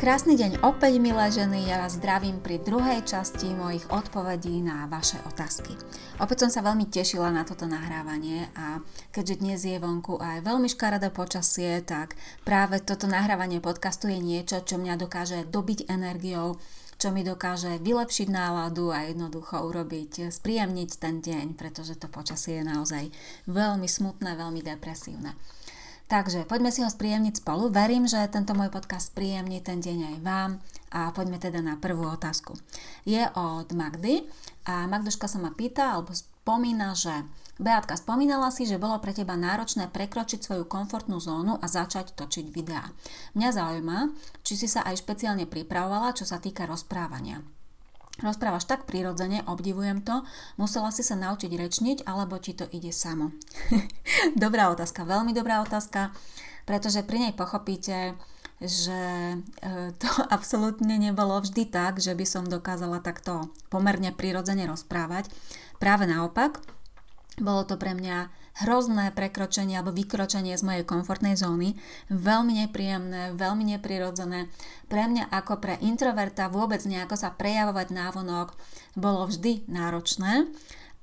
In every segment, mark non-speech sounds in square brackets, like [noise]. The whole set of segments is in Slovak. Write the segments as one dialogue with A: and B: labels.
A: Krásny deň opäť, milé ženy, ja vás zdravím pri druhej časti mojich odpovedí na vaše otázky. Opäť som sa veľmi tešila na toto nahrávanie a keďže dnes je vonku aj veľmi škaredé počasie, tak práve toto nahrávanie podcastu je niečo, čo mňa dokáže dobiť energiou, čo mi dokáže vylepšiť náladu a jednoducho urobiť, spríjemniť ten deň, pretože to počasie je naozaj veľmi smutné, veľmi depresívne. Takže poďme si ho spríjemniť spolu. Verím, že tento môj podcast spríjemní ten deň aj vám. A poďme teda na prvú otázku. Je od Magdy a Magduška sa ma pýta alebo spomína, že Beatka, spomínala si, že bolo pre teba náročné prekročiť svoju komfortnú zónu a začať točiť videá. Mňa zaujíma, či si sa aj špeciálne pripravovala, čo sa týka rozprávania. Rozprávaš tak prirodzene, obdivujem to. Musela si sa naučiť rečniť, alebo ti to ide samo? [laughs] dobrá otázka, veľmi dobrá otázka, pretože pri nej pochopíte, že e, to [laughs] absolútne nebolo vždy tak, že by som dokázala takto pomerne prirodzene rozprávať. Práve naopak, bolo to pre mňa hrozné prekročenie alebo vykročenie z mojej komfortnej zóny, veľmi nepríjemné, veľmi neprirodzené. Pre mňa ako pre introverta vôbec nejako sa prejavovať návonok bolo vždy náročné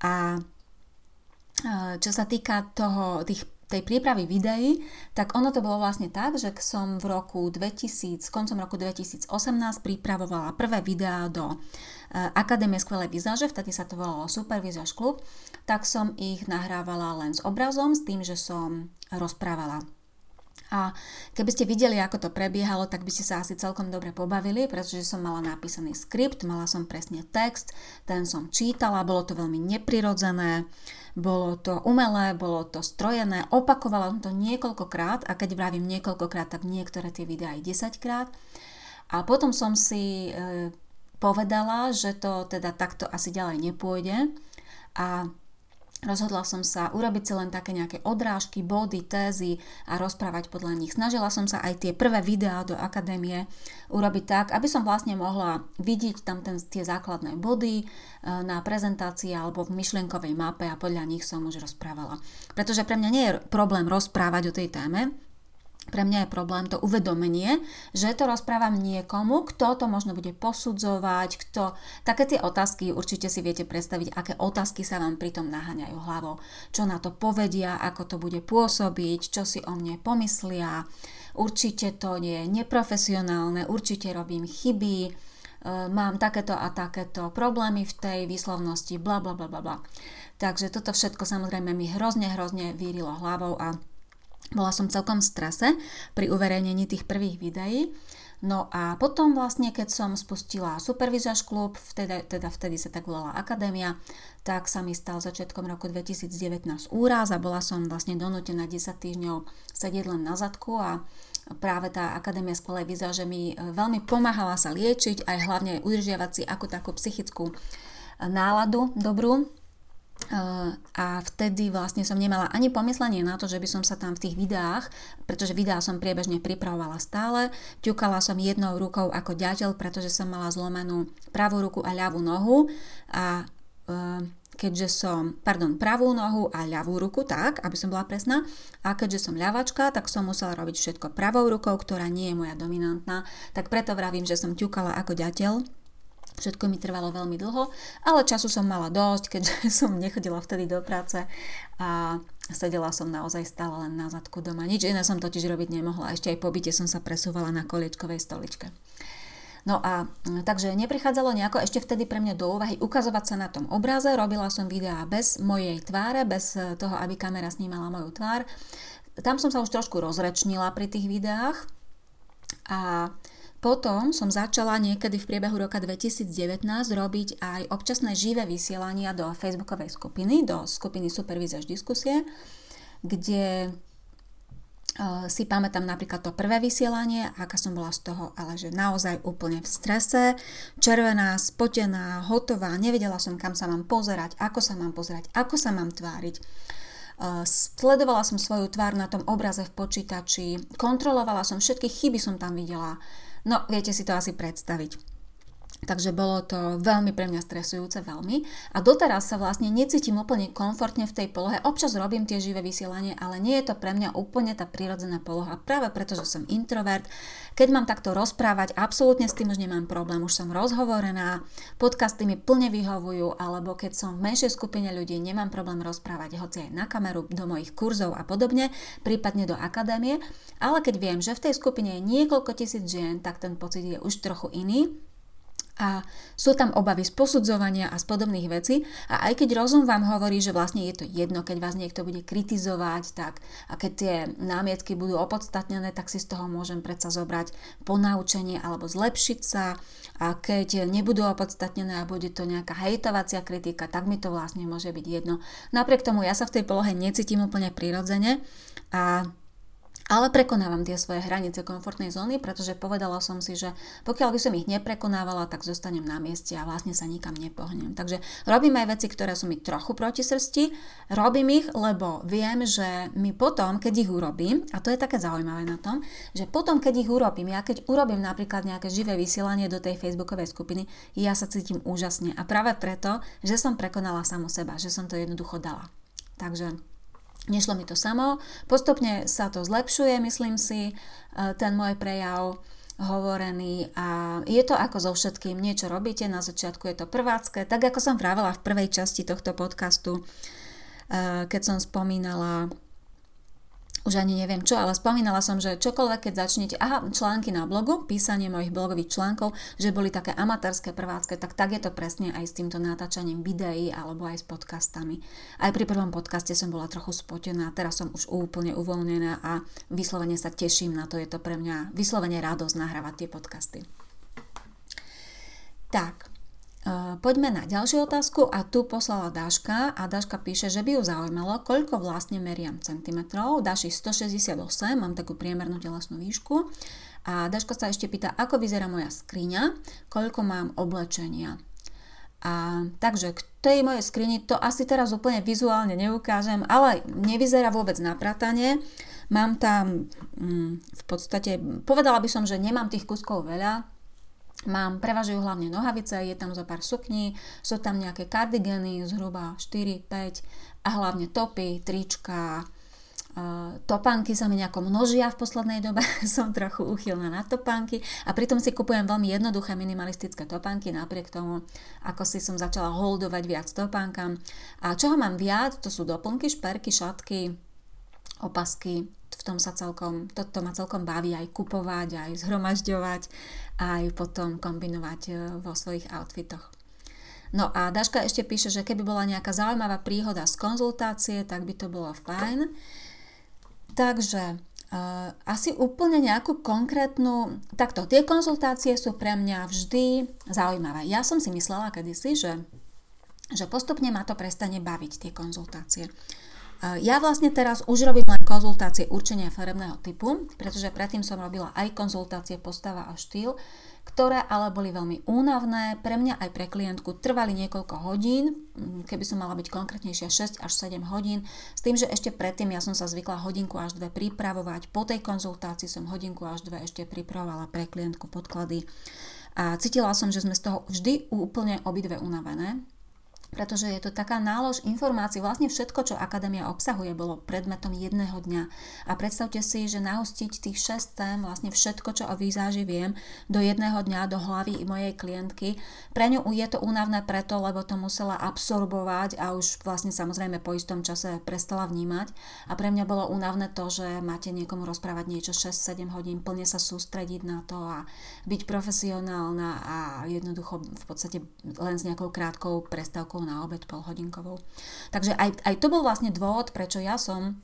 A: a čo sa týka toho, tých tej prípravy videí, tak ono to bolo vlastne tak, že som v roku 2000, koncom roku 2018 pripravovala prvé videá do Akadémie skvelej vizáže, vtedy sa to volalo Super Vizáž Klub, tak som ich nahrávala len s obrazom, s tým, že som rozprávala a keby ste videli, ako to prebiehalo, tak by ste sa asi celkom dobre pobavili, pretože som mala napísaný skript, mala som presne text, ten som čítala, bolo to veľmi neprirodzené, bolo to umelé, bolo to strojené, opakovala som to niekoľkokrát a keď vravím niekoľkokrát, tak niektoré tie videá aj 10 krát. A potom som si e, povedala, že to teda takto asi ďalej nepôjde a Rozhodla som sa urobiť si len také nejaké odrážky, body, tézy a rozprávať podľa nich. Snažila som sa aj tie prvé videá do akadémie urobiť tak, aby som vlastne mohla vidieť tam ten, tie základné body e, na prezentácii alebo v myšlienkovej mape a podľa nich som už rozprávala. Pretože pre mňa nie je problém rozprávať o tej téme, pre mňa je problém to uvedomenie, že to rozprávam niekomu, kto to možno bude posudzovať, kto... Také tie otázky určite si viete predstaviť, aké otázky sa vám pritom naháňajú hlavou. Čo na to povedia, ako to bude pôsobiť, čo si o mne pomyslia. Určite to nie je neprofesionálne, určite robím chyby, e, mám takéto a takéto problémy v tej výslovnosti, bla bla bla bla. Takže toto všetko samozrejme mi hrozne, hrozne vyrilo hlavou a bola som celkom v strese pri uverejnení tých prvých videí. No a potom vlastne, keď som spustila Supervizáž klub, vtedy, teda vtedy sa tak volala Akadémia, tak sa mi stal začiatkom roku 2019 úraz a bola som vlastne donútená 10 týždňov sedieť len na zadku a práve tá Akadémia skvelej vizáže mi e, veľmi pomáhala sa liečiť aj hlavne udržiavať si ako takú psychickú náladu dobrú, a vtedy vlastne som nemala ani pomyslenie na to, že by som sa tam v tých videách, pretože videá som priebežne pripravovala stále, ťukala som jednou rukou ako ďateľ, pretože som mala zlomenú pravú ruku a ľavú nohu. A e, keďže som, pardon, pravú nohu a ľavú ruku, tak, aby som bola presná, a keďže som ľavačka, tak som musela robiť všetko pravou rukou, ktorá nie je moja dominantná, tak preto vravím, že som ťukala ako ďateľ, Všetko mi trvalo veľmi dlho, ale času som mala dosť, keďže [laughs] som nechodila vtedy do práce a sedela som naozaj stále len na zadku doma. Nič iné som totiž robiť nemohla. Ešte aj po byte som sa presúvala na koliečkovej stoličke. No a takže neprichádzalo nejako ešte vtedy pre mňa do úvahy ukazovať sa na tom obraze. Robila som videá bez mojej tváre, bez toho, aby kamera snímala moju tvár. Tam som sa už trošku rozrečnila pri tých videách a potom som začala niekedy v priebehu roka 2019 robiť aj občasné živé vysielania do facebookovej skupiny, do skupiny Supervízaž diskusie, kde uh, si pamätám napríklad to prvé vysielanie, aká som bola z toho, ale že naozaj úplne v strese, červená, spotená, hotová, nevedela som, kam sa mám pozerať, ako sa mám pozerať, ako sa mám tváriť. Uh, sledovala som svoju tvár na tom obraze v počítači, kontrolovala som všetky chyby som tam videla, No, viete si to asi predstaviť. Takže bolo to veľmi pre mňa stresujúce, veľmi. A doteraz sa vlastne necítim úplne komfortne v tej polohe. Občas robím tie živé vysielanie, ale nie je to pre mňa úplne tá prírodzená poloha. Práve preto, že som introvert. Keď mám takto rozprávať, absolútne s tým už nemám problém. Už som rozhovorená, podcasty mi plne vyhovujú, alebo keď som v menšej skupine ľudí, nemám problém rozprávať hoci aj na kameru, do mojich kurzov a podobne, prípadne do akadémie. Ale keď viem, že v tej skupine je niekoľko tisíc žien, tak ten pocit je už trochu iný a sú tam obavy z posudzovania a z podobných vecí a aj keď rozum vám hovorí, že vlastne je to jedno, keď vás niekto bude kritizovať, tak a keď tie námietky budú opodstatnené, tak si z toho môžem predsa zobrať ponaučenie alebo zlepšiť sa a keď nebudú opodstatnené a bude to nejaká hejtovacia kritika, tak mi to vlastne môže byť jedno. Napriek tomu ja sa v tej polohe necítim úplne prirodzene a ale prekonávam tie svoje hranice komfortnej zóny, pretože povedala som si, že pokiaľ by som ich neprekonávala, tak zostanem na mieste a vlastne sa nikam nepohnem. Takže robím aj veci, ktoré sú mi trochu proti srsti, robím ich, lebo viem, že mi potom, keď ich urobím, a to je také zaujímavé na tom, že potom, keď ich urobím, ja keď urobím napríklad nejaké živé vysielanie do tej facebookovej skupiny, ja sa cítim úžasne a práve preto, že som prekonala samu seba, že som to jednoducho dala. Takže Nešlo mi to samo, postupne sa to zlepšuje, myslím si, e, ten môj prejav hovorený. A je to ako so všetkým, niečo robíte, na začiatku je to prvácké, tak ako som vravela v prvej časti tohto podcastu, e, keď som spomínala už ani neviem čo, ale spomínala som, že čokoľvek, keď začnete, aha, články na blogu, písanie mojich blogových článkov, že boli také amatérske prvácké, tak tak je to presne aj s týmto natáčaním videí alebo aj s podcastami. Aj pri prvom podcaste som bola trochu spotená, teraz som už úplne uvoľnená a vyslovene sa teším na to, je to pre mňa vyslovene radosť nahrávať tie podcasty. Tak, Poďme na ďalšiu otázku a tu poslala Dáška a Dáška píše, že by ju zaujímalo, koľko vlastne meriam centimetrov. Dáši 168, mám takú priemernú telesnú výšku. A Dáška sa ešte pýta, ako vyzerá moja skriňa, koľko mám oblečenia. A, takže k tej mojej skrini to asi teraz úplne vizuálne neukážem, ale nevyzerá vôbec na pratanie. Mám tam mm, v podstate, povedala by som, že nemám tých kuskov veľa, Mám, prevažujú hlavne nohavice, je tam zo pár sukní, sú tam nejaké kardigeny, zhruba 4, 5 a hlavne topy, trička, topánky sa mi nejako množia v poslednej dobe, [laughs] som trochu uchylná na topánky a pritom si kupujem veľmi jednoduché minimalistické topánky napriek tomu, ako si som začala holdovať viac topánkam. A čoho mám viac, to sú doplnky, šperky, šatky, opasky, v tom sa celkom, to, to ma celkom baví aj kupovať, aj zhromažďovať, aj potom kombinovať e, vo svojich outfitoch. No a Daška ešte píše, že keby bola nejaká zaujímavá príhoda z konzultácie, tak by to bolo fajn. Takže uh, asi úplne nejakú konkrétnu... Takto, tie konzultácie sú pre mňa vždy zaujímavé. Ja som si myslela kedysi, že, že postupne ma to prestane baviť, tie konzultácie. Ja vlastne teraz už robím len konzultácie určenia farebného typu, pretože predtým som robila aj konzultácie postava a štýl, ktoré ale boli veľmi únavné, pre mňa aj pre klientku trvali niekoľko hodín, keby som mala byť konkrétnejšia 6 až 7 hodín, s tým, že ešte predtým ja som sa zvykla hodinku až dve pripravovať, po tej konzultácii som hodinku až dve ešte pripravovala pre klientku podklady. A cítila som, že sme z toho vždy úplne obidve unavené, pretože je to taká nálož informácií. Vlastne všetko, čo akadémia obsahuje, bolo predmetom jedného dňa. A predstavte si, že nahostiť tých 6 tém, vlastne všetko, čo o výzáži viem, do jedného dňa, do hlavy mojej klientky. Pre ňu je to únavné preto, lebo to musela absorbovať a už vlastne samozrejme po istom čase prestala vnímať. A pre mňa bolo únavné to, že máte niekomu rozprávať niečo 6-7 hodín, plne sa sústrediť na to a byť profesionálna a jednoducho v podstate len s nejakou krátkou prestávkou na obed polhodinkovou. Takže aj, aj to bol vlastne dôvod, prečo ja som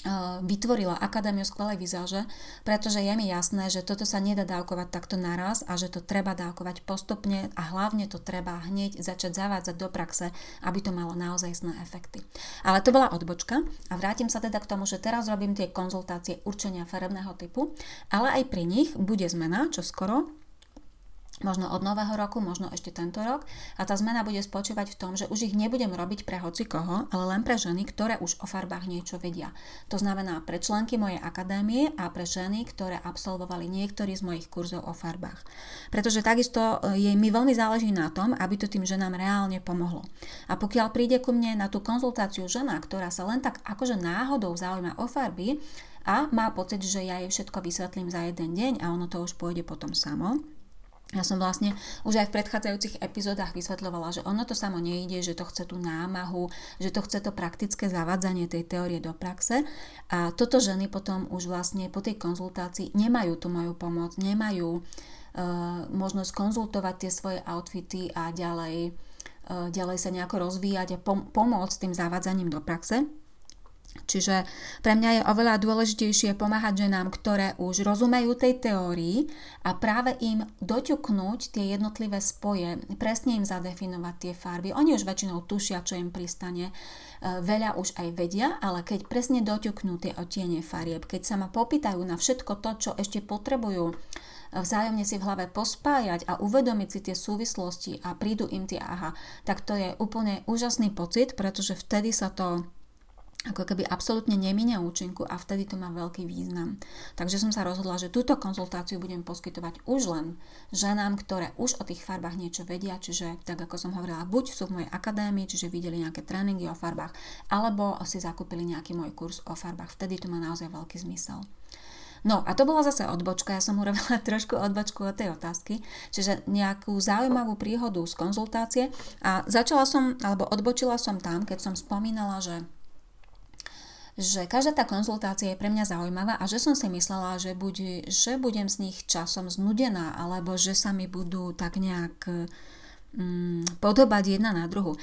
A: e, vytvorila Akadémiu skvelej vizáže, pretože je mi jasné, že toto sa nedá dávkovať takto naraz a že to treba dávkovať postupne a hlavne to treba hneď začať zavádzať do praxe, aby to malo naozaj sné efekty. Ale to bola odbočka a vrátim sa teda k tomu, že teraz robím tie konzultácie určenia farebného typu, ale aj pri nich bude zmena, čo skoro, možno od nového roku, možno ešte tento rok. A tá zmena bude spočívať v tom, že už ich nebudem robiť pre hoci koho, ale len pre ženy, ktoré už o farbách niečo vedia. To znamená pre členky mojej akadémie a pre ženy, ktoré absolvovali niektorý z mojich kurzov o farbách. Pretože takisto e, jej mi veľmi záleží na tom, aby to tým ženám reálne pomohlo. A pokiaľ príde ku mne na tú konzultáciu žena, ktorá sa len tak akože náhodou zaujíma o farby, a má pocit, že ja jej všetko vysvetlím za jeden deň a ono to už pôjde potom samo, ja som vlastne už aj v predchádzajúcich epizódach vysvetľovala, že ono to samo nejde, že to chce tú námahu, že to chce to praktické zavádzanie tej teórie do praxe a toto ženy potom už vlastne po tej konzultácii nemajú tú moju pomoc, nemajú uh, možnosť konzultovať tie svoje outfity a ďalej, uh, ďalej sa nejako rozvíjať a pom- pomôcť tým zavádzaním do praxe. Čiže pre mňa je oveľa dôležitejšie pomáhať ženám, ktoré už rozumejú tej teórii a práve im doťuknúť tie jednotlivé spoje, presne im zadefinovať tie farby. Oni už väčšinou tušia, čo im pristane, e, veľa už aj vedia, ale keď presne doťuknú tie otiene farieb, keď sa ma popýtajú na všetko to, čo ešte potrebujú, e, vzájomne si v hlave pospájať a uvedomiť si tie súvislosti a prídu im tie aha, tak to je úplne úžasný pocit, pretože vtedy sa to ako keby absolútne neminia účinku a vtedy to má veľký význam. Takže som sa rozhodla, že túto konzultáciu budem poskytovať už len ženám, ktoré už o tých farbách niečo vedia, čiže tak ako som hovorila, buď sú v mojej akadémii, čiže videli nejaké tréningy o farbách, alebo si zakúpili nejaký môj kurz o farbách. Vtedy to má naozaj veľký zmysel. No a to bola zase odbočka, ja som urobila [laughs] trošku odbočku od tej otázky, čiže nejakú zaujímavú príhodu z konzultácie a začala som, alebo odbočila som tam, keď som spomínala, že že každá tá konzultácia je pre mňa zaujímavá a že som si myslela, že, buď, že budem z nich časom znudená alebo že sa mi budú tak nejak mm, podobať jedna na druhu.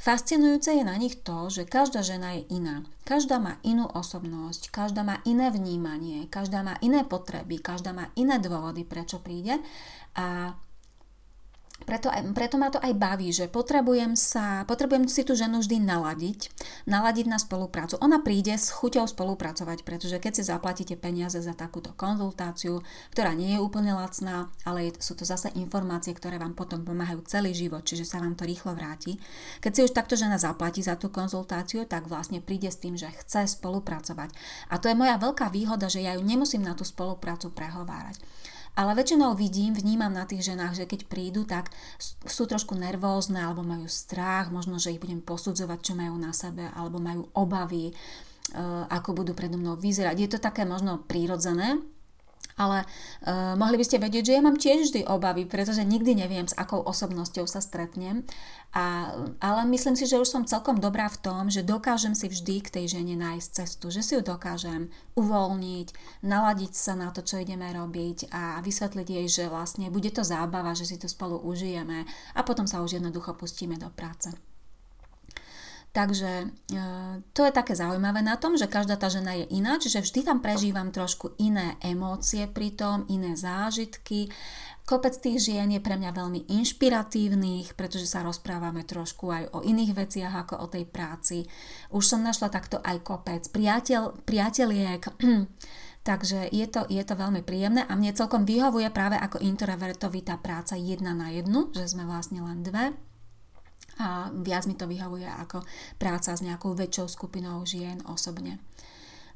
A: Fascinujúce je na nich to, že každá žena je iná. Každá má inú osobnosť, každá má iné vnímanie, každá má iné potreby, každá má iné dôvody, prečo príde a preto, preto ma to aj baví, že potrebujem, sa, potrebujem si tú ženu vždy naladiť, naladiť na spoluprácu. Ona príde s chuťou spolupracovať, pretože keď si zaplatíte peniaze za takúto konzultáciu, ktorá nie je úplne lacná, ale sú to zase informácie, ktoré vám potom pomáhajú celý život, čiže sa vám to rýchlo vráti. Keď si už takto žena zaplatí za tú konzultáciu, tak vlastne príde s tým, že chce spolupracovať. A to je moja veľká výhoda, že ja ju nemusím na tú spoluprácu prehovárať. Ale väčšinou vidím, vnímam na tých ženách, že keď prídu, tak sú trošku nervózne alebo majú strach, možno, že ich budem posudzovať, čo majú na sebe, alebo majú obavy, e, ako budú predo mnou vyzerať. Je to také možno prírodzené, ale uh, mohli by ste vedieť, že ja mám tiež vždy obavy, pretože nikdy neviem, s akou osobnosťou sa stretnem. A, ale myslím si, že už som celkom dobrá v tom, že dokážem si vždy k tej žene nájsť cestu, že si ju dokážem uvoľniť, naladiť sa na to, čo ideme robiť a vysvetliť jej, že vlastne bude to zábava, že si to spolu užijeme a potom sa už jednoducho pustíme do práce. Takže e, to je také zaujímavé na tom, že každá tá žena je iná, čiže vždy tam prežívam trošku iné emócie pri tom, iné zážitky. Kopec tých žien je pre mňa veľmi inšpiratívnych, pretože sa rozprávame trošku aj o iných veciach ako o tej práci. Už som našla takto aj kopec priateľ, priateliek, [clears throat] takže je to, je to veľmi príjemné a mne celkom vyhovuje práve ako introvertovi tá práca jedna na jednu, že sme vlastne len dve a viac mi to vyhovuje ako práca s nejakou väčšou skupinou žien osobne.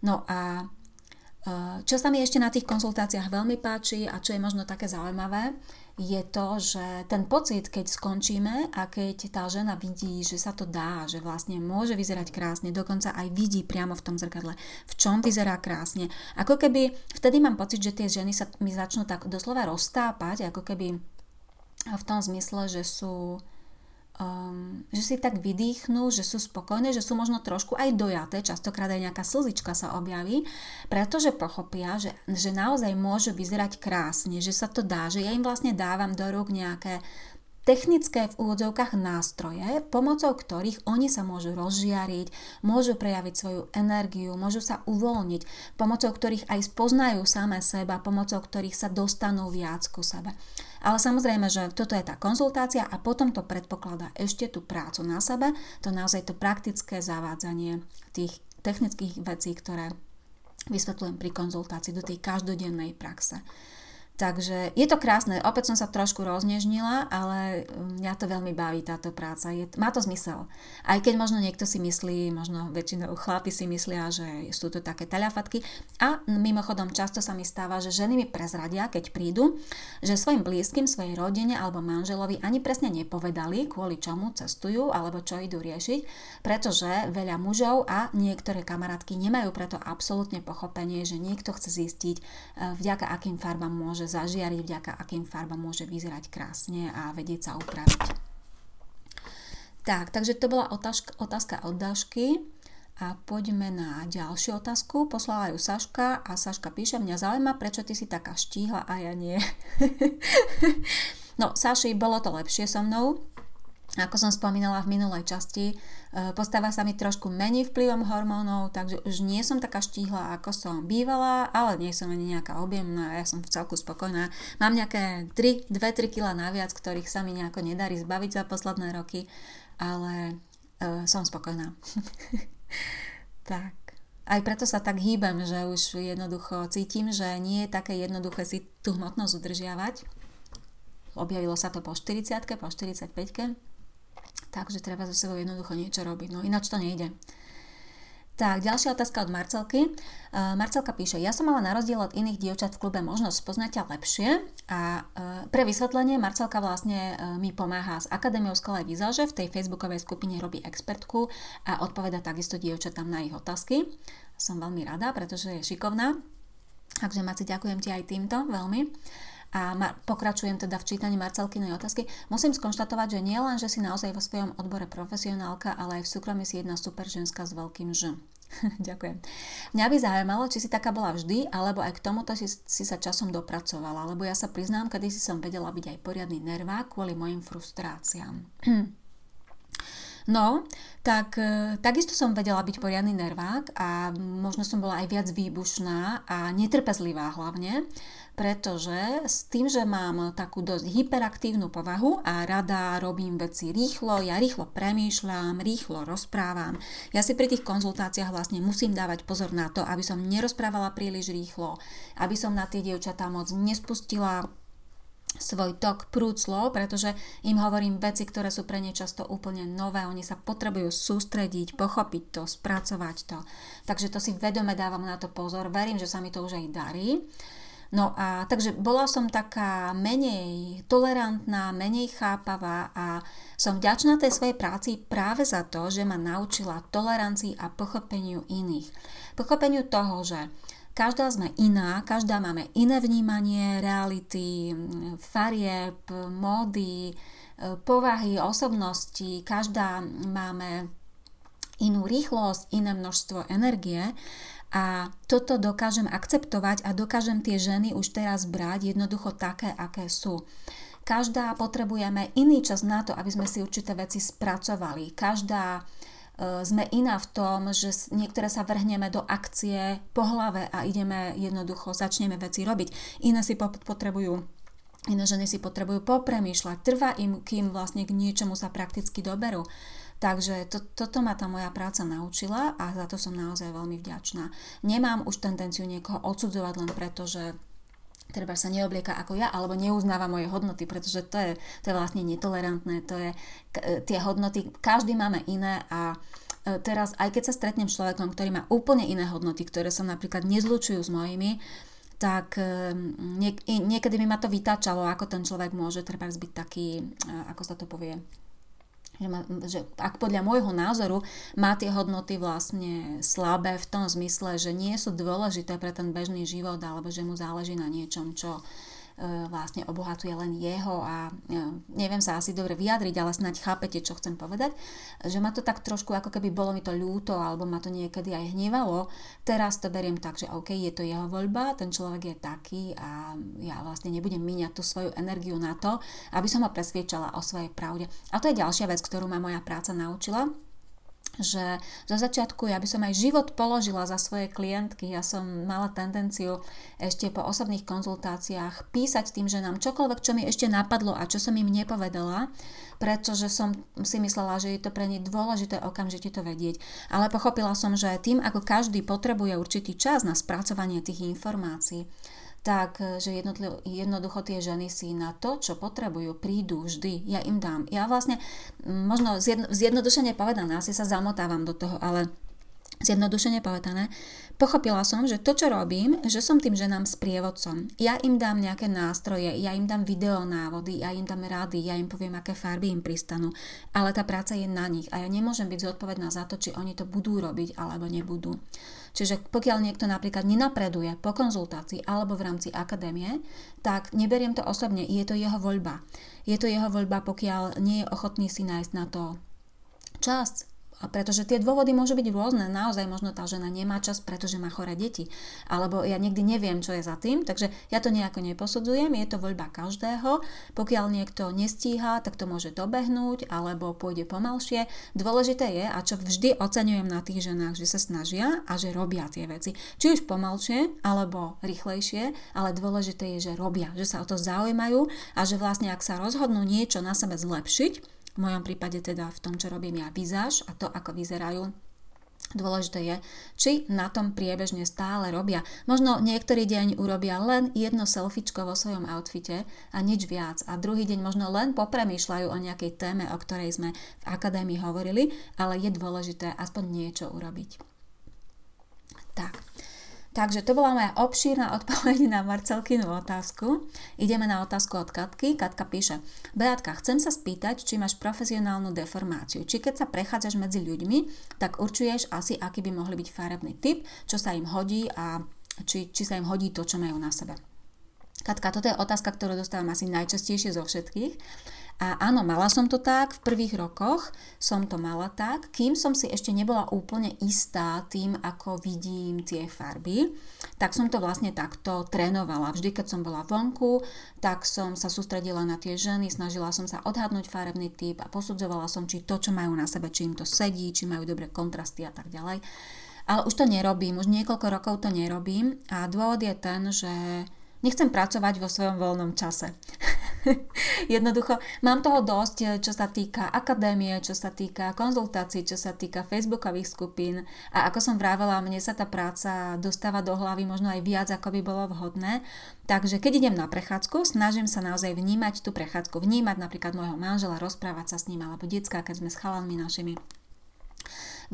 A: No a e, čo sa mi ešte na tých konzultáciách veľmi páči a čo je možno také zaujímavé, je to, že ten pocit, keď skončíme a keď tá žena vidí, že sa to dá, že vlastne môže vyzerať krásne, dokonca aj vidí priamo v tom zrkadle, v čom vyzerá krásne. Ako keby, vtedy mám pocit, že tie ženy sa mi začnú tak doslova roztápať, ako keby v tom zmysle, že sú um, že si tak vydýchnú, že sú spokojné, že sú možno trošku aj dojaté, častokrát aj nejaká slzička sa objaví, pretože pochopia, že, že naozaj môžu vyzerať krásne, že sa to dá, že ja im vlastne dávam do rúk nejaké technické v úvodzovkách nástroje, pomocou ktorých oni sa môžu rozžiariť, môžu prejaviť svoju energiu, môžu sa uvoľniť, pomocou ktorých aj spoznajú samé seba, pomocou ktorých sa dostanú viac ku sebe. Ale samozrejme, že toto je tá konzultácia a potom to predpokladá ešte tú prácu na sebe, to naozaj to praktické zavádzanie tých technických vecí, ktoré vysvetľujem pri konzultácii do tej každodennej praxe. Takže je to krásne, opäť som sa trošku roznežnila, ale mňa to veľmi baví táto práca, je, má to zmysel. Aj keď možno niekto si myslí, možno väčšinou chlapi si myslia, že sú to také telefatky. A mimochodom často sa mi stáva, že ženy mi prezradia, keď prídu, že svojim blízkym, svojej rodine alebo manželovi ani presne nepovedali, kvôli čomu cestujú alebo čo idú riešiť, pretože veľa mužov a niektoré kamarátky nemajú preto absolútne pochopenie, že niekto chce zistiť, eh, vďaka akým farbám môže môže zažiariť, vďaka akým farbám môže vyzerať krásne a vedieť sa upraviť. Tak, takže to bola otázka, otázka od Dašky. A poďme na ďalšiu otázku. Poslala ju Saška a Saška píše, mňa zaujíma, prečo ty si taká štíhla a ja nie. [laughs] no, Saši, bolo to lepšie so mnou, ako som spomínala v minulej časti, e, postava sa mi trošku mení vplyvom hormónov, takže už nie som taká štíhla, ako som bývala, ale nie som ani nejaká objemná, ja som v celku spokojná. Mám nejaké 3, 2-3 kg naviac, ktorých sa mi nejako nedarí zbaviť za posledné roky, ale uh, som spokojná. [laughs] tak. Aj preto sa tak hýbem, že už jednoducho cítim, že nie je také jednoduché si tú hmotnosť udržiavať. Objavilo sa to po 40 po 45 Takže treba so sebou jednoducho niečo robiť. No ináč to nejde. Tak, ďalšia otázka od Marcelky. Uh, Marcelka píše, ja som mala na rozdiel od iných dievčat v klube možnosť poznať ťa lepšie a uh, pre vysvetlenie Marcelka vlastne uh, mi pomáha s Akadémiou Skalej výzaže, v tej facebookovej skupine robí expertku a odpoveda takisto dievčatám na ich otázky. Som veľmi rada, pretože je šikovná. Takže Maci, ďakujem ti aj týmto veľmi a ma, pokračujem teda v čítaní Marcelkinej otázky, musím skonštatovať, že nie len, že si naozaj vo svojom odbore profesionálka, ale aj v súkromí si jedna super ženská s veľkým Ž. [laughs] Ďakujem. Mňa by zaujímalo, či si taká bola vždy, alebo aj k tomuto si, si sa časom dopracovala, lebo ja sa priznám, kedy si som vedela byť aj poriadny nervák kvôli mojim frustráciám. [clears throat] No, tak e, takisto som vedela byť poriadny nervák a možno som bola aj viac výbušná a netrpezlivá hlavne, pretože s tým, že mám takú dosť hyperaktívnu povahu a rada robím veci rýchlo, ja rýchlo premýšľam, rýchlo rozprávam. Ja si pri tých konzultáciách vlastne musím dávať pozor na to, aby som nerozprávala príliš rýchlo, aby som na tie dievčatá moc nespustila svoj tok prúd pretože im hovorím veci, ktoré sú pre ne často úplne nové. Oni sa potrebujú sústrediť, pochopiť to, spracovať to. Takže to si vedome dávam na to pozor. Verím, že sa mi to už aj darí. No a takže bola som taká menej tolerantná, menej chápavá a som vďačná tej svojej práci práve za to, že ma naučila tolerancii a pochopeniu iných. Pochopeniu toho, že Každá sme iná, každá máme iné vnímanie reality, farieb, módy, povahy, osobnosti, každá máme inú rýchlosť, iné množstvo energie a toto dokážem akceptovať a dokážem tie ženy už teraz brať jednoducho také, aké sú. Každá potrebujeme iný čas na to, aby sme si určité veci spracovali. Každá E, sme iná v tom, že niektoré sa vrhneme do akcie po hlave a ideme jednoducho, začneme veci robiť. Iné si potrebujú Iné ženy si potrebujú popremýšľať, trvá im, kým vlastne k niečomu sa prakticky doberú. Takže to, toto ma tá moja práca naučila a za to som naozaj veľmi vďačná. Nemám už tendenciu niekoho odsudzovať len preto, že treba sa neoblieka ako ja, alebo neuznáva moje hodnoty, pretože to je, to je vlastne netolerantné, to je, tie hodnoty, každý máme iné a e, teraz, aj keď sa stretnem s človekom, ktorý má úplne iné hodnoty, ktoré sa napríklad nezlučujú s mojimi, tak e, niek- niekedy mi ma to vytáčalo, ako ten človek môže treba byť taký, e, ako sa to povie, že, ma, že ak podľa môjho názoru má tie hodnoty vlastne slabé v tom zmysle, že nie sú dôležité pre ten bežný život alebo že mu záleží na niečom, čo vlastne obohacuje len jeho a e, neviem sa asi dobre vyjadriť, ale snáď chápete, čo chcem povedať, že ma to tak trošku ako keby bolo mi to ľúto alebo ma to niekedy aj hnevalo. Teraz to beriem tak, že OK, je to jeho voľba, ten človek je taký a ja vlastne nebudem míňať tú svoju energiu na to, aby som ho presviečala o svojej pravde. A to je ďalšia vec, ktorú ma moja práca naučila, že za začiatku ja by som aj život položila za svoje klientky. Ja som mala tendenciu ešte po osobných konzultáciách písať tým, že nám čokoľvek, čo mi ešte napadlo a čo som im nepovedala, pretože som si myslela, že je to pre ne dôležité okamžite to vedieť. Ale pochopila som, že tým, ako každý potrebuje určitý čas na spracovanie tých informácií, tak e, že jednoducho tie ženy si na to, čo potrebujú, prídu vždy. Ja im dám. Ja vlastne, možno zjednodušene povedané, asi sa zamotávam do toho, ale zjednodušene povedané, pochopila som, že to, čo robím, že som tým ženám sprievodcom. Ja im dám nejaké nástroje, ja im dám videonávody, ja im dám rady, ja im poviem, aké farby im pristanú, ale tá práca je na nich a ja nemôžem byť zodpovedná za to, či oni to budú robiť alebo nebudú. Čiže pokiaľ niekto napríklad nenapreduje po konzultácii alebo v rámci akadémie, tak neberiem to osobne, je to jeho voľba. Je to jeho voľba, pokiaľ nie je ochotný si nájsť na to čas, pretože tie dôvody môžu byť rôzne. Naozaj možno tá žena nemá čas, pretože má choré deti. Alebo ja nikdy neviem, čo je za tým, takže ja to nejako neposudzujem, je to voľba každého. Pokiaľ niekto nestíha, tak to môže dobehnúť alebo pôjde pomalšie. Dôležité je, a čo vždy oceňujem na tých ženách, že sa snažia a že robia tie veci. Či už pomalšie alebo rýchlejšie, ale dôležité je, že robia, že sa o to zaujímajú a že vlastne ak sa rozhodnú niečo na sebe zlepšiť, v mojom prípade teda v tom, čo robím ja vizáž a to, ako vyzerajú Dôležité je, či na tom priebežne stále robia. Možno niektorý deň urobia len jedno selfiečko vo svojom outfite a nič viac. A druhý deň možno len popremýšľajú o nejakej téme, o ktorej sme v akadémii hovorili, ale je dôležité aspoň niečo urobiť. Tak. Takže to bola moja obšírna [laughs] odpoveď na Marcelkinu otázku. Ideme na otázku od Katky. Katka píše, Beatka, chcem sa spýtať, či máš profesionálnu deformáciu. Či keď sa prechádzaš medzi ľuďmi, tak určuješ asi, aký by mohli byť farebný typ, čo sa im hodí a či, či sa im hodí to, čo majú na sebe. Katka, toto je otázka, ktorú dostávam asi najčastejšie zo všetkých. A áno, mala som to tak, v prvých rokoch som to mala tak, kým som si ešte nebola úplne istá tým, ako vidím tie farby, tak som to vlastne takto trénovala. Vždy, keď som bola vonku, tak som sa sústredila na tie ženy, snažila som sa odhadnúť farebný typ a posudzovala som, či to, čo majú na sebe, či im to sedí, či majú dobré kontrasty a tak ďalej. Ale už to nerobím, už niekoľko rokov to nerobím a dôvod je ten, že nechcem pracovať vo svojom voľnom čase. [laughs] Jednoducho, mám toho dosť, eh, čo sa týka akadémie, čo sa týka konzultácií, čo sa týka facebookových skupín a ako som vravela, mne sa tá práca dostáva do hlavy možno aj viac, ako by bolo vhodné. Takže keď idem na prechádzku, snažím sa naozaj vnímať tú prechádzku, vnímať napríklad môjho manžela, rozprávať sa s ním alebo detská, keď sme s chalanmi našimi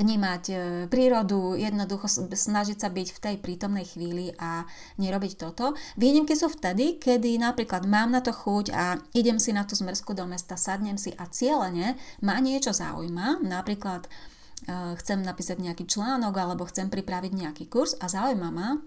A: vnímať e, prírodu, jednoducho snažiť sa byť v tej prítomnej chvíli a nerobiť toto. Výnimky sú vtedy, kedy napríklad mám na to chuť a idem si na tú zmrzku do mesta, sadnem si a cieľene ma niečo zaujíma, napríklad e, chcem napísať nejaký článok alebo chcem pripraviť nejaký kurz a zaujíma ma,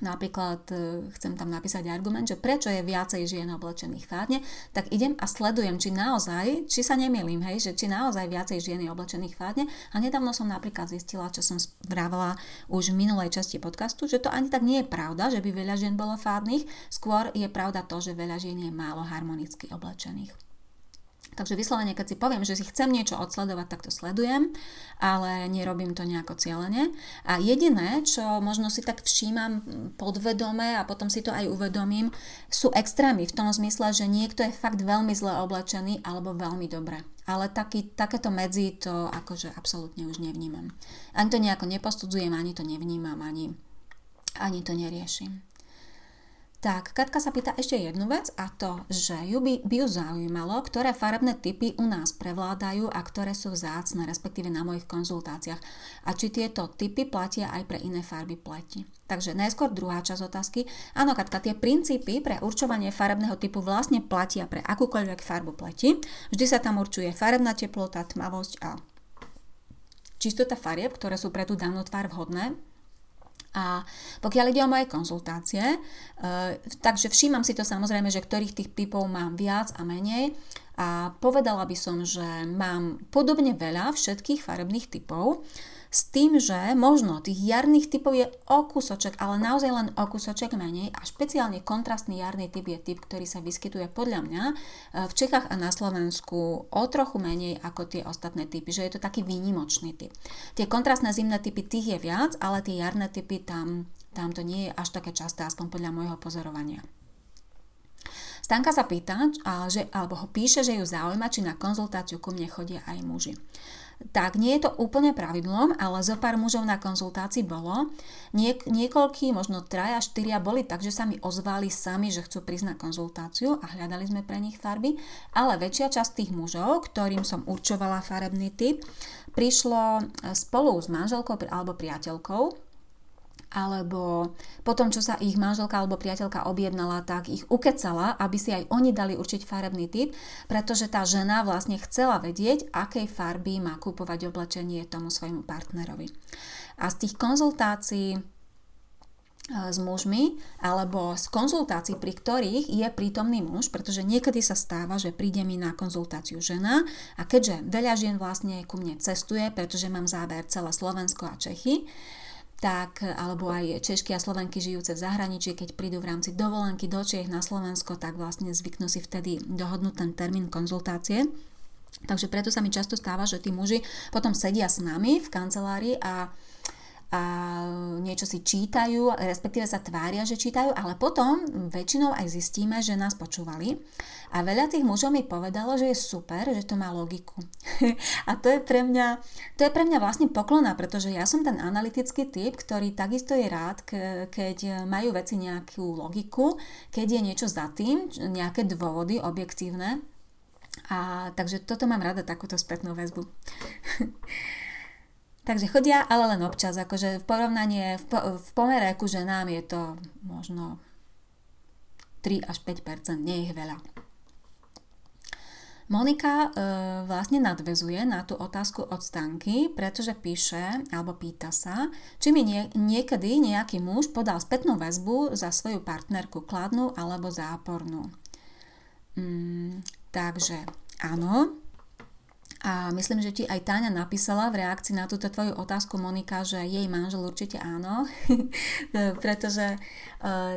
A: napríklad e, chcem tam napísať argument, že prečo je viacej žien oblečených fádne, tak idem a sledujem, či naozaj, či sa nemýlim, hej, že či naozaj viacej žien je oblečených fádne. A nedávno som napríklad zistila, čo som vravela už v minulej časti podcastu, že to ani tak nie je pravda, že by veľa žien bolo fádnych, skôr je pravda to, že veľa žien je málo harmonicky oblečených. Takže vyslovene, keď si poviem, že si chcem niečo odsledovať, tak to sledujem, ale nerobím to nejako cieľene. A jediné, čo možno si tak všímam podvedome a potom si to aj uvedomím, sú extrémy v tom zmysle, že niekto je fakt veľmi zle oblečený alebo veľmi dobre. Ale taký, takéto medzi to akože absolútne už nevnímam. Ani to nejako nepostudzujem, ani to nevnímam, ani, ani to neriešim. Tak, Katka sa pýta ešte jednu vec a to, že ju by, by ju zaujímalo, ktoré farebné typy u nás prevládajú a ktoré sú vzácne, respektíve na mojich konzultáciách. A či tieto typy platia aj pre iné farby pleti. Takže najskôr druhá časť otázky. Áno, Katka, tie princípy pre určovanie farebného typu vlastne platia pre akúkoľvek farbu pleti. Vždy sa tam určuje farebná teplota, tmavosť a čistota farieb, ktoré sú pre tú danú tvár vhodné. A pokiaľ ide o moje konzultácie, e, takže všímam si to samozrejme, že ktorých tých typov mám viac a menej. A povedala by som, že mám podobne veľa všetkých farebných typov, s tým, že možno tých jarných typov je o kúsoček, ale naozaj len o kúsoček menej a špeciálne kontrastný jarný typ je typ, ktorý sa vyskytuje podľa mňa e, v Čechách a na Slovensku o trochu menej ako tie ostatné typy, že je to taký výnimočný typ. Tie kontrastné zimné typy tých je viac, ale tie jarné typy tam, tam to nie je až také časté, aspoň podľa môjho pozorovania. Stanka sa pýta, že, alebo ho píše, že ju zaujíma, či na konzultáciu ku mne chodia aj muži. Tak nie je to úplne pravidlom, ale zo pár mužov na konzultácii bolo. Niek- niekoľkí, možno traja, štyria boli tak, že sa mi ozvali sami, že chcú prísť na konzultáciu a hľadali sme pre nich farby, ale väčšia časť tých mužov, ktorým som určovala farebný typ, prišlo spolu s manželkou alebo priateľkou, alebo potom, čo sa ich manželka alebo priateľka objednala, tak ich ukecala, aby si aj oni dali určiť farebný typ, pretože tá žena vlastne chcela vedieť, akej farby má kúpovať oblečenie tomu svojmu partnerovi. A z tých konzultácií e, s mužmi alebo z konzultácií, pri ktorých je prítomný muž, pretože niekedy sa stáva, že príde mi na konzultáciu žena a keďže veľa žien vlastne ku mne cestuje, pretože mám záber celé Slovensko a Čechy, tak, alebo aj Češky a Slovenky žijúce v zahraničí, keď prídu v rámci dovolenky do Čiech na Slovensko, tak vlastne zvyknú si vtedy dohodnúť ten termín konzultácie. Takže preto sa mi často stáva, že tí muži potom sedia s nami v kancelárii a niečo si čítajú, respektíve sa tvária, že čítajú, ale potom väčšinou aj zistíme, že nás počúvali. A veľa tých mužov mi povedalo, že je super, že to má logiku. [laughs] a to je pre mňa, to je pre mňa vlastne poklona, pretože ja som ten analytický typ, ktorý takisto je rád, keď majú veci nejakú logiku, keď je niečo za tým, nejaké dôvody objektívne. A takže toto mám rada, takúto spätnú väzbu. [laughs] Takže chodia, ale len občas, akože v porovnaní, v, po, v pomere ku ženám je to možno 3 až 5 nie je ich veľa. Monika e, vlastne nadvezuje na tú otázku od Stanky, pretože píše, alebo pýta sa, či mi nie, niekedy nejaký muž podal spätnú väzbu za svoju partnerku kladnú alebo zápornú. Mm, takže áno, a myslím, že ti aj Táňa napísala v reakcii na túto tvoju otázku, Monika, že jej manžel určite áno, [laughs] pretože e,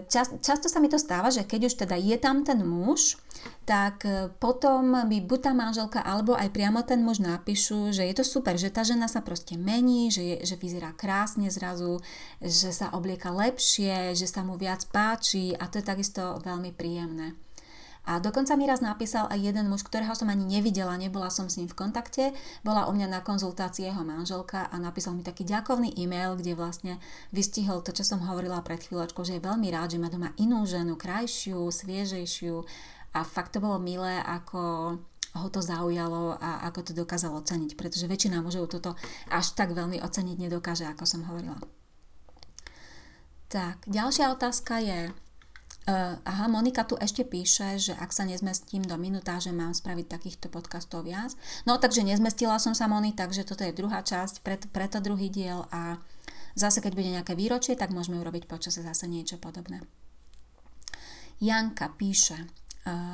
A: čas, často sa mi to stáva, že keď už teda je tam ten muž, tak e, potom by buď tá manželka alebo aj priamo ten muž napíšu, že je to super, že tá žena sa proste mení, že, je, že vyzerá krásne zrazu, že sa oblieka lepšie, že sa mu viac páči a to je takisto veľmi príjemné. A dokonca mi raz napísal aj jeden muž, ktorého som ani nevidela, nebola som s ním v kontakte, bola u mňa na konzultácii jeho manželka a napísal mi taký ďakovný e-mail, kde vlastne vystihol to, čo som hovorila pred chvíľočkou, že je veľmi rád, že má doma inú ženu, krajšiu, sviežejšiu a fakt to bolo milé, ako ho to zaujalo a ako to dokázal oceniť, pretože väčšina mužov toto až tak veľmi oceniť nedokáže, ako som hovorila. Tak, ďalšia otázka je, Uh, aha, Monika tu ešte píše, že ak sa nezmestím do minutáže, mám spraviť takýchto podcastov viac. No takže nezmestila som sa Moni, takže toto je druhá časť, preto, preto druhý diel a zase keď bude nejaké výročie, tak môžeme urobiť počase zase niečo podobné. Janka píše,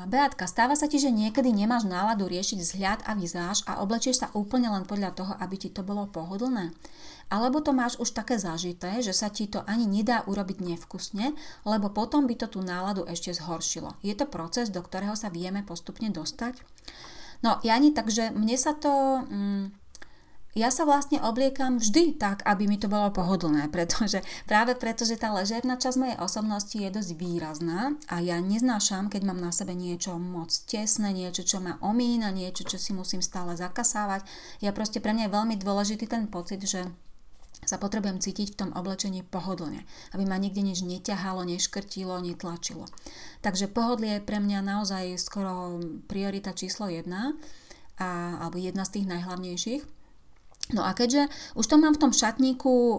A: Beatka, stáva sa ti, že niekedy nemáš náladu riešiť vzhľad a vizáž a oblečieš sa úplne len podľa toho, aby ti to bolo pohodlné? Alebo to máš už také zažité, že sa ti to ani nedá urobiť nevkusne, lebo potom by to tú náladu ešte zhoršilo. Je to proces, do ktorého sa vieme postupne dostať? No, Jani, takže mne sa to... Mm, ja sa vlastne obliekam vždy tak, aby mi to bolo pohodlné, [laughs] pretože práve preto, že tá ležerná časť mojej osobnosti je dosť výrazná a ja neznášam, keď mám na sebe niečo moc tesné, niečo, čo ma omína, niečo, čo si musím stále zakasávať. Ja proste pre mňa je veľmi dôležitý ten pocit, že sa potrebujem cítiť v tom oblečení pohodlne, aby ma nikde nič neťahalo, neškrtilo, netlačilo. Takže pohodlie je pre mňa naozaj skoro priorita číslo jedna, a, alebo jedna z tých najhlavnejších. No a keďže už to mám v tom šatníku e,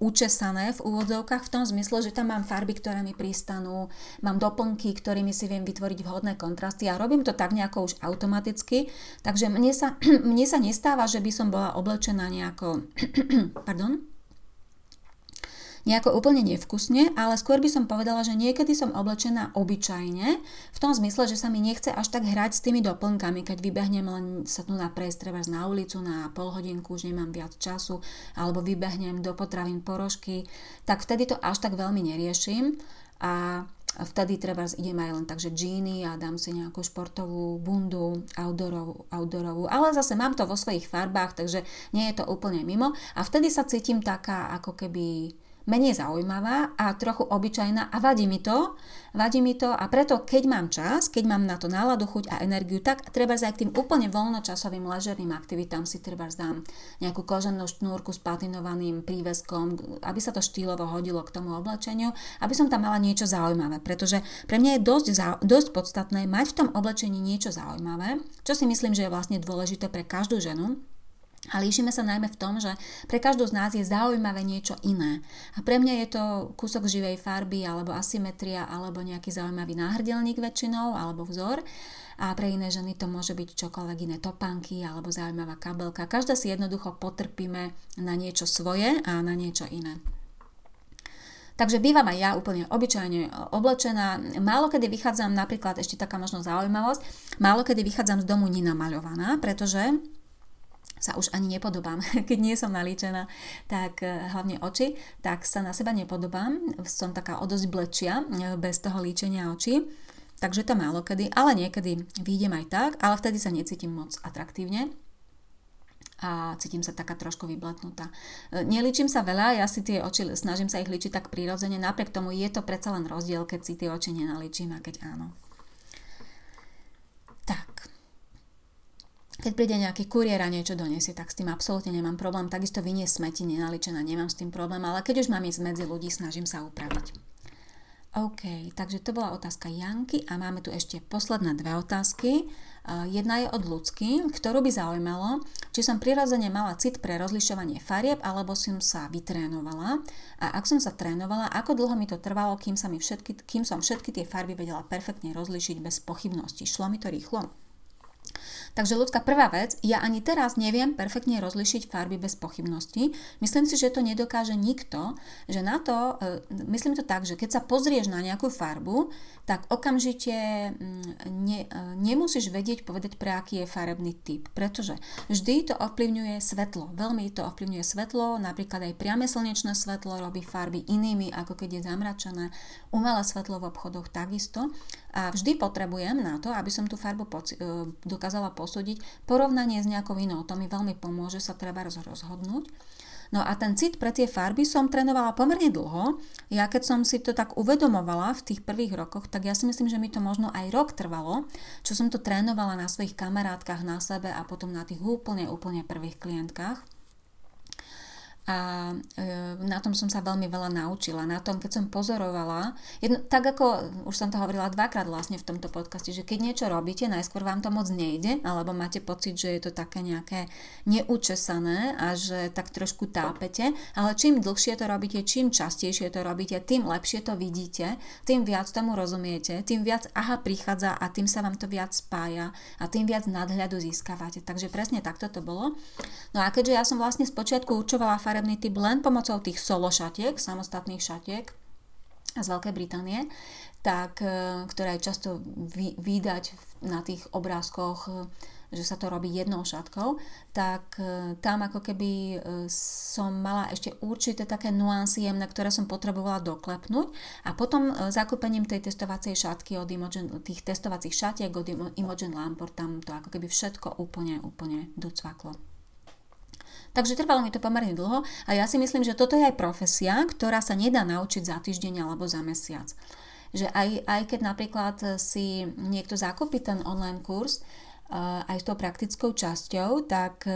A: učesané v úvodzovkách v tom zmysle, že tam mám farby, ktoré mi pristanú, mám doplnky, ktorými si viem vytvoriť vhodné kontrasty a robím to tak nejako už automaticky, takže mne sa, [clears throat] mne sa nestáva, že by som bola oblečená nejako, [clears throat] pardon, nejako úplne nevkusne, ale skôr by som povedala, že niekedy som oblečená obyčajne, v tom zmysle, že sa mi nechce až tak hrať s tými doplnkami, keď vybehnem len sa tu na treba na ulicu na pol hodinku, už nemám viac času, alebo vybehnem do potravín porožky, tak vtedy to až tak veľmi neriešim. A vtedy treba idem aj len takže džíny a dám si nejakú športovú bundu outdoorovú, outdoorovú, ale zase mám to vo svojich farbách, takže nie je to úplne mimo. A vtedy sa cítim taká ako keby menej zaujímavá a trochu obyčajná a vadí mi to, vadí mi to a preto keď mám čas, keď mám na to náladu, chuť a energiu, tak treba aj k tým úplne voľnočasovým ležerným aktivitám si treba zdám nejakú koženú šnúrku s patinovaným príveskom, aby sa to štýlovo hodilo k tomu oblečeniu, aby som tam mala niečo zaujímavé, pretože pre mňa je dosť, dosť podstatné mať v tom oblečení niečo zaujímavé, čo si myslím, že je vlastne dôležité pre každú ženu, a líšime sa najmä v tom, že pre každú z nás je zaujímavé niečo iné. A pre mňa je to kúsok živej farby, alebo asymetria, alebo nejaký zaujímavý náhrdelník väčšinou, alebo vzor. A pre iné ženy to môže byť čokoľvek iné topánky, alebo zaujímavá kabelka. Každá si jednoducho potrpíme na niečo svoje a na niečo iné. Takže bývam aj ja úplne obyčajne oblečená. Málo kedy vychádzam, napríklad ešte taká možno zaujímavosť, málo kedy vychádzam z domu nenamaľovaná, pretože sa už ani nepodobám. [laughs] Keď nie som nalíčená, tak eh, hlavne oči, tak sa na seba nepodobám. Som taká o dosť blečia eh, bez toho líčenia očí. Takže to málo kedy, ale niekedy výjdem aj tak, ale vtedy sa necítim moc atraktívne a cítim sa taká trošku vybletnutá. Eh, Neličím sa veľa, ja si tie oči, snažím sa ich líčiť tak prirodzene, napriek tomu je to predsa len rozdiel, keď si tie oči nenaličím a keď áno. Keď príde nejaký kuriér a niečo donesie, tak s tým absolútne nemám problém. Takisto vynie smeti nenaličená, nemám s tým problém, ale keď už mám ísť medzi ľudí, snažím sa upraviť. OK, takže to bola otázka Janky a máme tu ešte posledné dve otázky. Jedna je od ľudsky, ktorú by zaujímalo, či som prirodzene mala cit pre rozlišovanie farieb, alebo som sa vytrénovala. A ak som sa trénovala, ako dlho mi to trvalo, kým, sa mi všetky, kým som všetky tie farby vedela perfektne rozlišiť bez pochybností. Šlo mi to rýchlo? Takže ľudská prvá vec, ja ani teraz neviem perfektne rozlišiť farby bez pochybností. Myslím si, že to nedokáže nikto, že na to, e, myslím to tak, že keď sa pozrieš na nejakú farbu, tak okamžite mm, ne, e, nemusíš vedieť povedať, pre aký je farebný typ, pretože vždy to ovplyvňuje svetlo. Veľmi to ovplyvňuje svetlo, napríklad aj priame slnečné svetlo robí farby inými, ako keď je zamračené. Umelé svetlo v obchodoch takisto. A vždy potrebujem na to, aby som tú farbu poci- e, dokázala posúdiť, porovnanie s nejakou inou. To mi veľmi pomôže sa treba rozhodnúť. No a ten cit pre tie farby som trénovala pomerne dlho. Ja keď som si to tak uvedomovala v tých prvých rokoch, tak ja si myslím, že mi to možno aj rok trvalo, čo som to trénovala na svojich kamarátkach, na sebe a potom na tých úplne, úplne prvých klientkách a e, na tom som sa veľmi veľa naučila. Na tom, keď som pozorovala, jedno, tak ako už som to hovorila dvakrát vlastne v tomto podcaste, že keď niečo robíte, najskôr vám to moc nejde, alebo máte pocit, že je to také nejaké neučesané a že tak trošku tápete, ale čím dlhšie to robíte, čím častejšie to robíte, tým lepšie to vidíte, tým viac tomu rozumiete, tým viac aha prichádza a tým sa vám to viac spája a tým viac nadhľadu získavate. Takže presne takto to bolo. No a keďže ja som vlastne spočiatku učovala farebný typ len pomocou tých solo šatiek, samostatných šatiek z Veľkej Británie, tak, e, ktoré je často vydať na tých obrázkoch, e, že sa to robí jednou šatkou, tak e, tam ako keby som mala ešte určité také nuancy jemné, ktoré som potrebovala doklepnúť a potom zakúpením tej testovacej šatky od Imogen, tých testovacích šatiek od Imogen Lamport tam to ako keby všetko úplne, úplne docvaklo. Takže trvalo mi to pomerne dlho a ja si myslím, že toto je aj profesia, ktorá sa nedá naučiť za týždeň alebo za mesiac. Že aj, aj keď napríklad si niekto zakúpi ten online kurz, aj s tou praktickou časťou, tak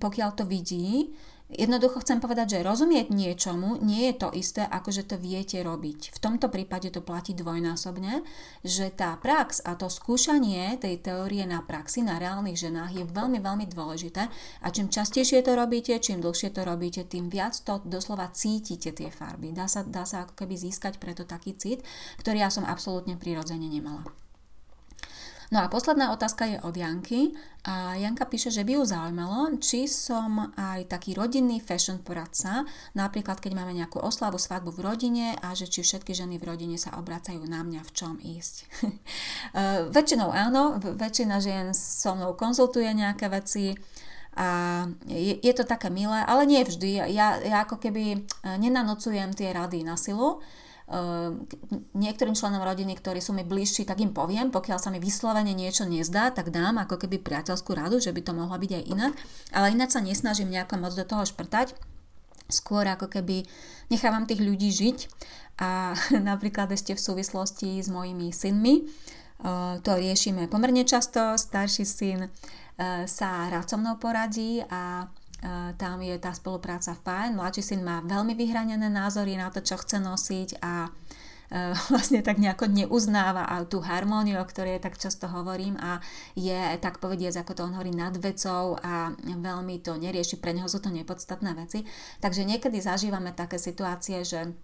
A: pokiaľ to vidí, Jednoducho chcem povedať, že rozumieť niečomu nie je to isté, ako že to viete robiť. V tomto prípade to platí dvojnásobne, že tá prax a to skúšanie tej teórie na praxi, na reálnych ženách je veľmi, veľmi dôležité a čím častejšie to robíte, čím dlhšie to robíte, tým viac to doslova cítite tie farby. Dá sa, dá sa ako keby získať preto taký cit, ktorý ja som absolútne prirodzene nemala. No a posledná otázka je od Janky a Janka píše, že by ju zaujímalo, či som aj taký rodinný fashion poradca, napríklad keď máme nejakú oslavu, svadbu v rodine a že či všetky ženy v rodine sa obracajú na mňa v čom ísť. [laughs] E, väčšinou áno, väčšina žien so mnou konzultuje nejaké veci, a je, je to také milé, ale nie vždy. Ja, ja ako keby e, nenanocujem tie rady na silu, niektorým členom rodiny, ktorí sú mi bližší, tak im poviem, pokiaľ sa mi vyslovene niečo nezdá, tak dám ako keby priateľskú radu, že by to mohla byť aj inak, ale ináč sa nesnažím nejako moc do toho šprtať. skôr ako keby nechávam tých ľudí žiť. A [laughs] napríklad ešte v súvislosti s mojimi synmi, to riešime pomerne často, starší syn sa rád so mnou poradí a tam je tá spolupráca fajn. Mladší syn má veľmi vyhranené názory na to, čo chce nosiť a [laughs] vlastne tak nejako neuznáva a tú harmóniu, o ktorej tak často hovorím a je tak povediať, ako to on hovorí, nad vecou a veľmi to nerieši, pre neho sú to nepodstatné veci. Takže niekedy zažívame také situácie, že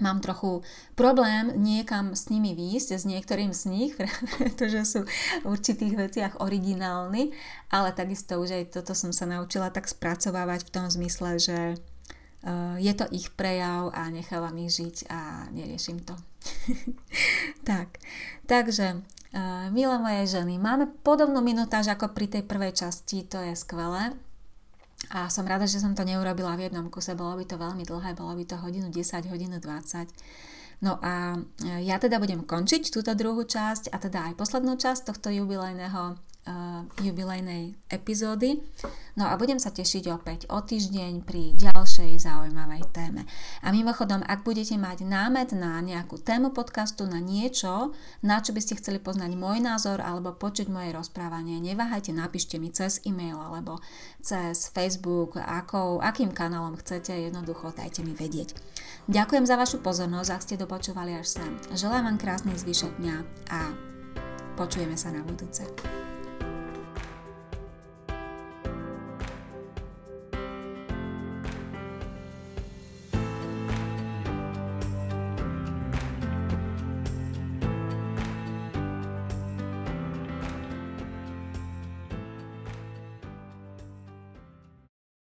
A: mám trochu problém niekam s nimi výjsť, s niektorým z nich, [laughs] pretože sú v určitých veciach originálni, ale takisto už aj toto som sa naučila tak spracovávať v tom zmysle, že uh, je to ich prejav a nechávam ich žiť a neriešim to. [laughs] tak, takže uh, milé moje ženy, máme podobnú minutáž ako pri tej prvej časti, to je skvelé. A som rada, že som to neurobila v jednom kuse, bolo by to veľmi dlhé, bolo by to hodinu 10, hodinu 20. No a e, ja teda budem končiť túto druhú časť a teda aj poslednú časť tohto jubilejného uh, jubilejnej epizódy. No a budem sa tešiť opäť o týždeň pri ďalšej zaujímavej téme. A mimochodom, ak budete mať námet na nejakú tému podcastu, na niečo, na čo by ste chceli poznať môj názor alebo počuť moje rozprávanie, neváhajte, napíšte mi cez e-mail alebo cez Facebook, akou, akým kanálom chcete, jednoducho dajte mi vedieť. Ďakujem za vašu pozornosť, ak ste dopočúvali až sem. Želám vám krásny zvyšok dňa a počujeme sa na budúce.